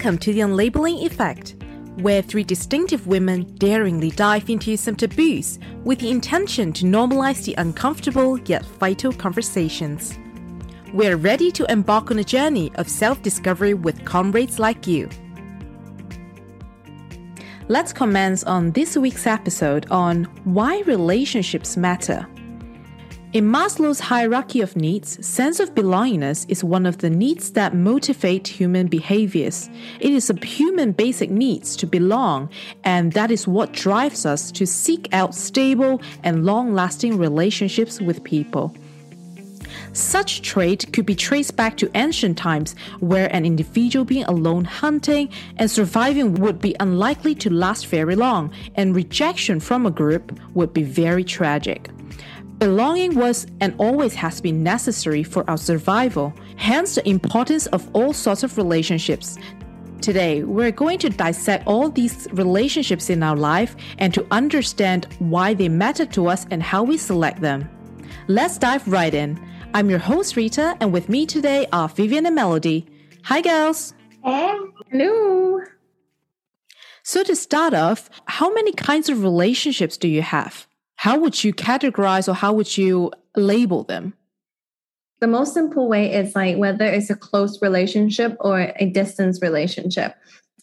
Welcome to the Unlabelling Effect, where three distinctive women daringly dive into some taboos with the intention to normalize the uncomfortable yet vital conversations. We're ready to embark on a journey of self discovery with comrades like you. Let's commence on this week's episode on why relationships matter. In Maslow's hierarchy of needs, sense of belongingness is one of the needs that motivate human behaviors. It is a human basic needs to belong, and that is what drives us to seek out stable and long-lasting relationships with people. Such trait could be traced back to ancient times where an individual being alone hunting and surviving would be unlikely to last very long, and rejection from a group would be very tragic. Belonging was and always has been necessary for our survival, hence, the importance of all sorts of relationships. Today, we're going to dissect all these relationships in our life and to understand why they matter to us and how we select them. Let's dive right in. I'm your host, Rita, and with me today are Vivian and Melody. Hi, girls. Hey. Hello. So, to start off, how many kinds of relationships do you have? How would you categorize or how would you label them? The most simple way is like whether it's a close relationship or a distance relationship.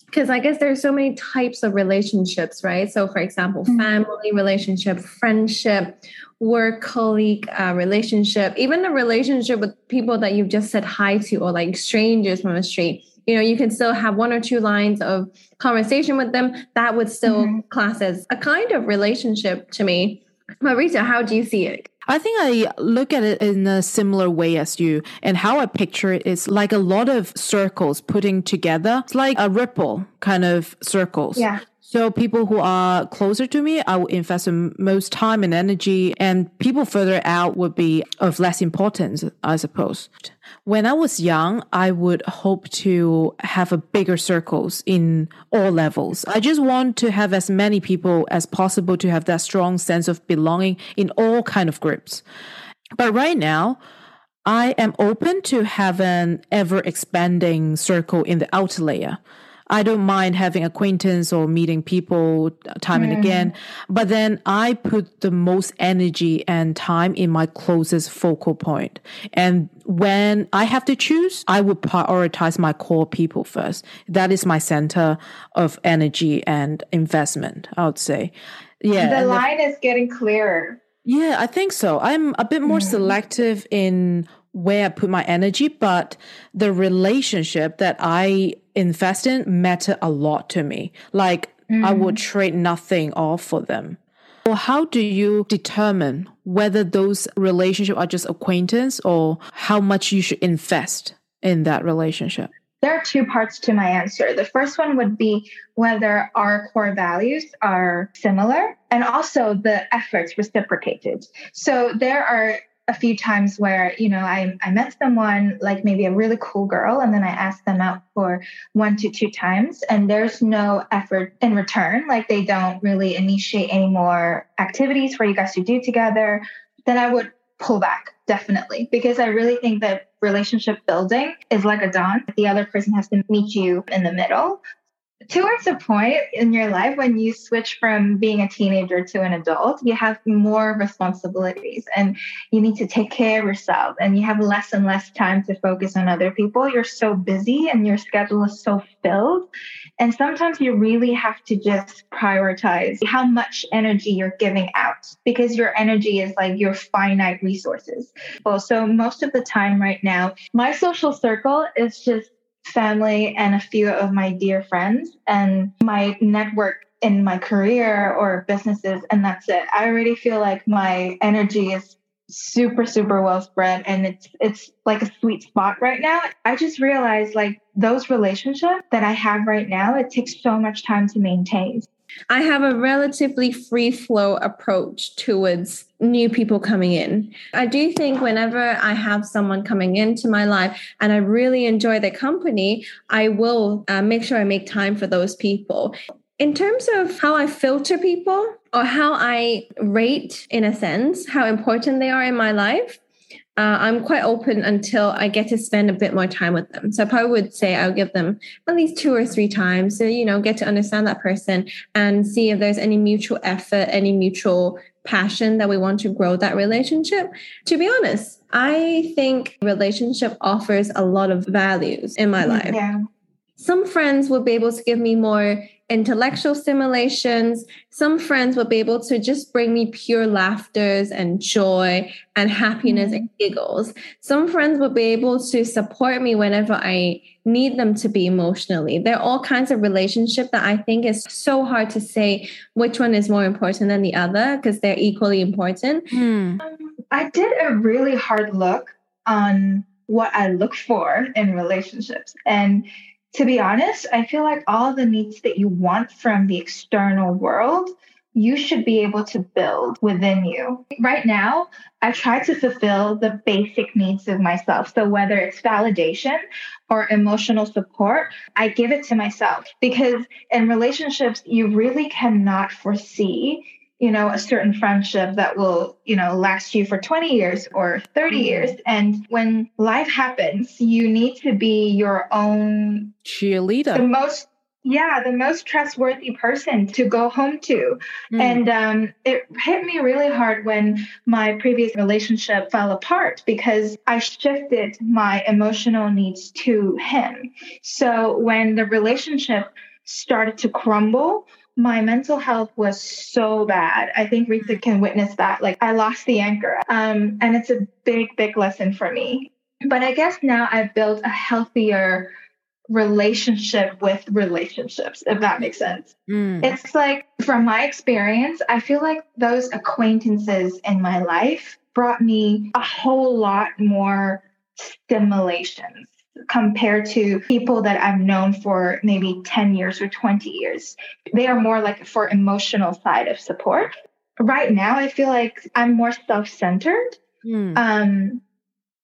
Because I guess there's so many types of relationships, right? So, for example, mm-hmm. family relationship, friendship, work colleague uh, relationship, even a relationship with people that you've just said hi to or like strangers from the street you know you can still have one or two lines of conversation with them that would still mm-hmm. class as a kind of relationship to me Marita, how do you see it? I think I look at it in a similar way as you. And how I picture it is like a lot of circles putting together. It's like a ripple kind of circles. Yeah. So people who are closer to me, I will invest the most time and energy, and people further out would be of less importance, I suppose. When I was young, I would hope to have a bigger circles in all levels. I just want to have as many people as possible to have that strong sense of belonging in all kind of groups. But right now, I am open to have an ever expanding circle in the outer layer. I don't mind having acquaintance or meeting people time mm. and again. But then I put the most energy and time in my closest focal point. And when I have to choose, I would prioritize my core people first. That is my center of energy and investment, I would say. Yeah. The line the, is getting clearer. Yeah, I think so. I'm a bit more mm. selective in where I put my energy, but the relationship that I invest in matter a lot to me. Like mm. I would trade nothing off for them. Well, how do you determine whether those relationships are just acquaintance or how much you should invest in that relationship? There are two parts to my answer. The first one would be whether our core values are similar and also the efforts reciprocated. So there are a few times where you know I, I met someone like maybe a really cool girl and then i asked them out for one to two times and there's no effort in return. Like they don't really initiate any more activities for you guys to do together then i would pull back definitely. Because i really think that relationship building is like a dance the other person has to meet you in the middle towards a point in your life when you switch from being a teenager to an adult, you have more responsibilities and you need to take care of yourself and you have less and less time to focus on other people. You're so busy and your schedule is so filled. And sometimes you really have to just prioritize how much energy you're giving out because your energy is like your finite resources. Well, so most of the time right now, my social circle is just family and a few of my dear friends and my network in my career or businesses and that's it. I already feel like my energy is super super well spread and it's it's like a sweet spot right now. I just realized like those relationships that i have right now it takes so much time to maintain I have a relatively free flow approach towards new people coming in. I do think whenever I have someone coming into my life and I really enjoy their company, I will uh, make sure I make time for those people. In terms of how I filter people or how I rate, in a sense, how important they are in my life, uh, I'm quite open until I get to spend a bit more time with them. So I probably would say I'll give them at least two or three times to, you know, get to understand that person and see if there's any mutual effort, any mutual passion that we want to grow that relationship. To be honest, I think relationship offers a lot of values in my life. Yeah. Some friends will be able to give me more intellectual stimulations. Some friends will be able to just bring me pure laughters and joy and happiness and giggles. Some friends will be able to support me whenever I need them to be emotionally. There are all kinds of relationship that I think is so hard to say which one is more important than the other because they're equally important. Hmm. I did a really hard look on what I look for in relationships. And to be honest, I feel like all the needs that you want from the external world, you should be able to build within you. Right now, I try to fulfill the basic needs of myself. So whether it's validation or emotional support, I give it to myself because in relationships, you really cannot foresee you know a certain friendship that will you know last you for 20 years or 30 Mm-hmm. years and when life happens you need to be your own cheerleader. the most yeah the most trustworthy person to go home to Mm. and um, it hit me really hard when my previous relationship fell apart because I shifted my emotional needs to him. So when the relationship started to crumble, my mental health was so bad. I think Rita can witness that. Like I lost the anchor. Um, and it's a big, big lesson for me. But I guess now I've built a healthier relationship with relationships, if that makes sense. Mm. It's like, from my experience, I feel like those acquaintances in my life brought me a whole lot more stimulations compared to people that I've known for maybe 10 years or 20 years. They are more like for emotional side of support. Right now, I feel like I'm more self centered. Mm. Um,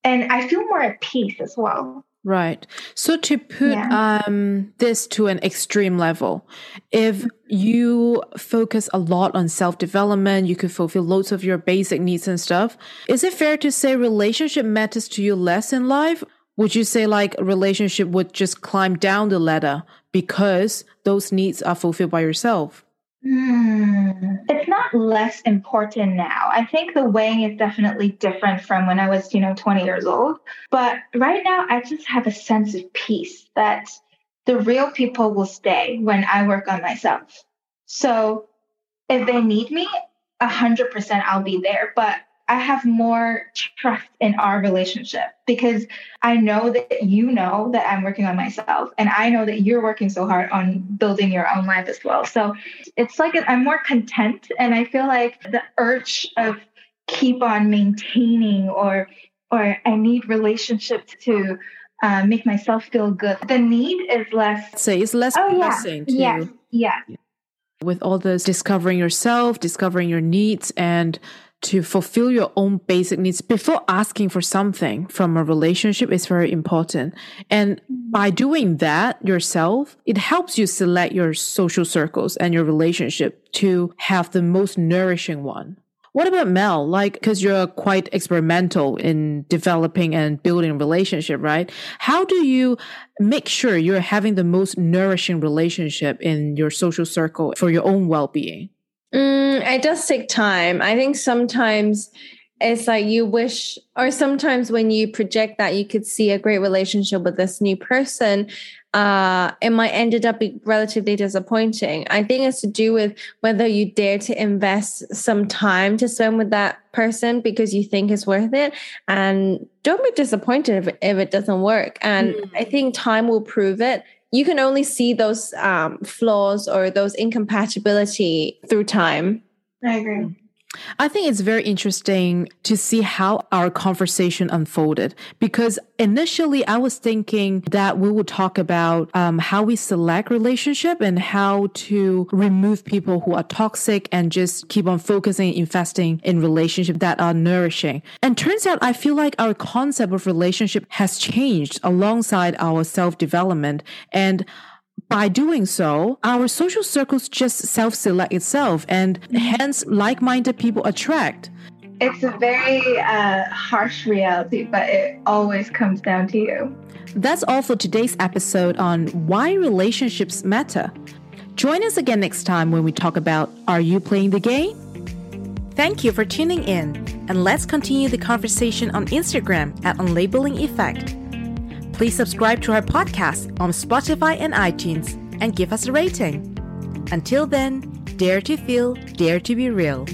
and I feel more at peace as well. Right. So to put um, this to an extreme level, if you focus a lot on self development, you could fulfill loads of your basic needs and stuff. Is it fair to say relationship matters to you less in life? Would you say like a relationship would just climb down the ladder because those needs are fulfilled by yourself? Hmm. It's not less important now. I think the weighing is definitely different from when I was, you know, 20 years old. But right now, I just have a sense of peace that the real people will stay when I work on myself. So if they need me, 100% I'll be there. But I have more trust in our relationship because I know that you know that I'm working on myself and I know that you're working so hard on building your own life as well. So it's like I'm more content and I feel like the urge of keep on maintaining or or I need relationships to uh, make myself feel good. The need is less. Say it's less Oh yeah, pressing to yeah, yeah. with all this discovering yourself, discovering your needs, and to fulfill your own basic needs before asking for something from a relationship is very important. And by doing that yourself, it helps you select your social circles and your relationship to have the most nourishing one. What about Mel? Like, because you're quite experimental in developing and building relationship, right? How do you make sure you're having the most nourishing relationship in your social circle for your own well being? Mm, it does take time. I think sometimes it's like you wish, or sometimes when you project that you could see a great relationship with this new person, uh, it might ended up being relatively disappointing. I think it's to do with whether you dare to invest some time to spend with that person because you think it's worth it, and don't be disappointed if, if it doesn't work. And Mm. I think time will prove it you can only see those um, flaws or those incompatibility through time. I agree. I think it's very interesting to see how our conversation unfolded because initially I was thinking that we would talk about um, how we select relationship and how to remove people who are toxic and just keep on focusing, investing in relationship that are nourishing. And turns out I feel like our concept of relationship has changed alongside our self development and by doing so, our social circles just self select itself and hence like minded people attract. It's a very uh, harsh reality, but it always comes down to you. That's all for today's episode on why relationships matter. Join us again next time when we talk about Are You Playing the Game? Thank you for tuning in, and let's continue the conversation on Instagram at Unlabelling Effect. Please subscribe to our podcast on Spotify and iTunes and give us a rating. Until then, dare to feel, dare to be real.